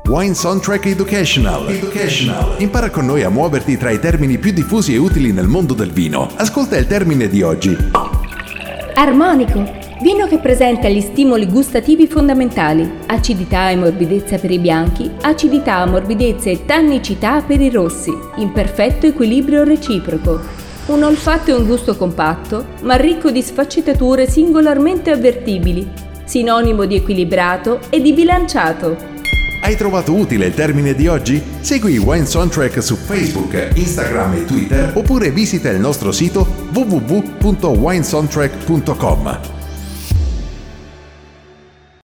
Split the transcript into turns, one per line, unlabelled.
Wine Soundtrack Educational. Educational. Impara con noi a muoverti tra i termini più diffusi e utili nel mondo del vino. Ascolta il termine di oggi.
Armonico. Vino che presenta gli stimoli gustativi fondamentali, acidità e morbidezza per i bianchi, acidità, morbidezza e tannicità per i rossi, in perfetto equilibrio reciproco. Un olfatto e un gusto compatto, ma ricco di sfaccettature singolarmente avvertibili, sinonimo di equilibrato e di bilanciato.
Hai trovato utile il termine di oggi? Segui Wine Soundtrack su Facebook, Instagram e Twitter oppure visita il nostro sito www.winesoundtrack.com.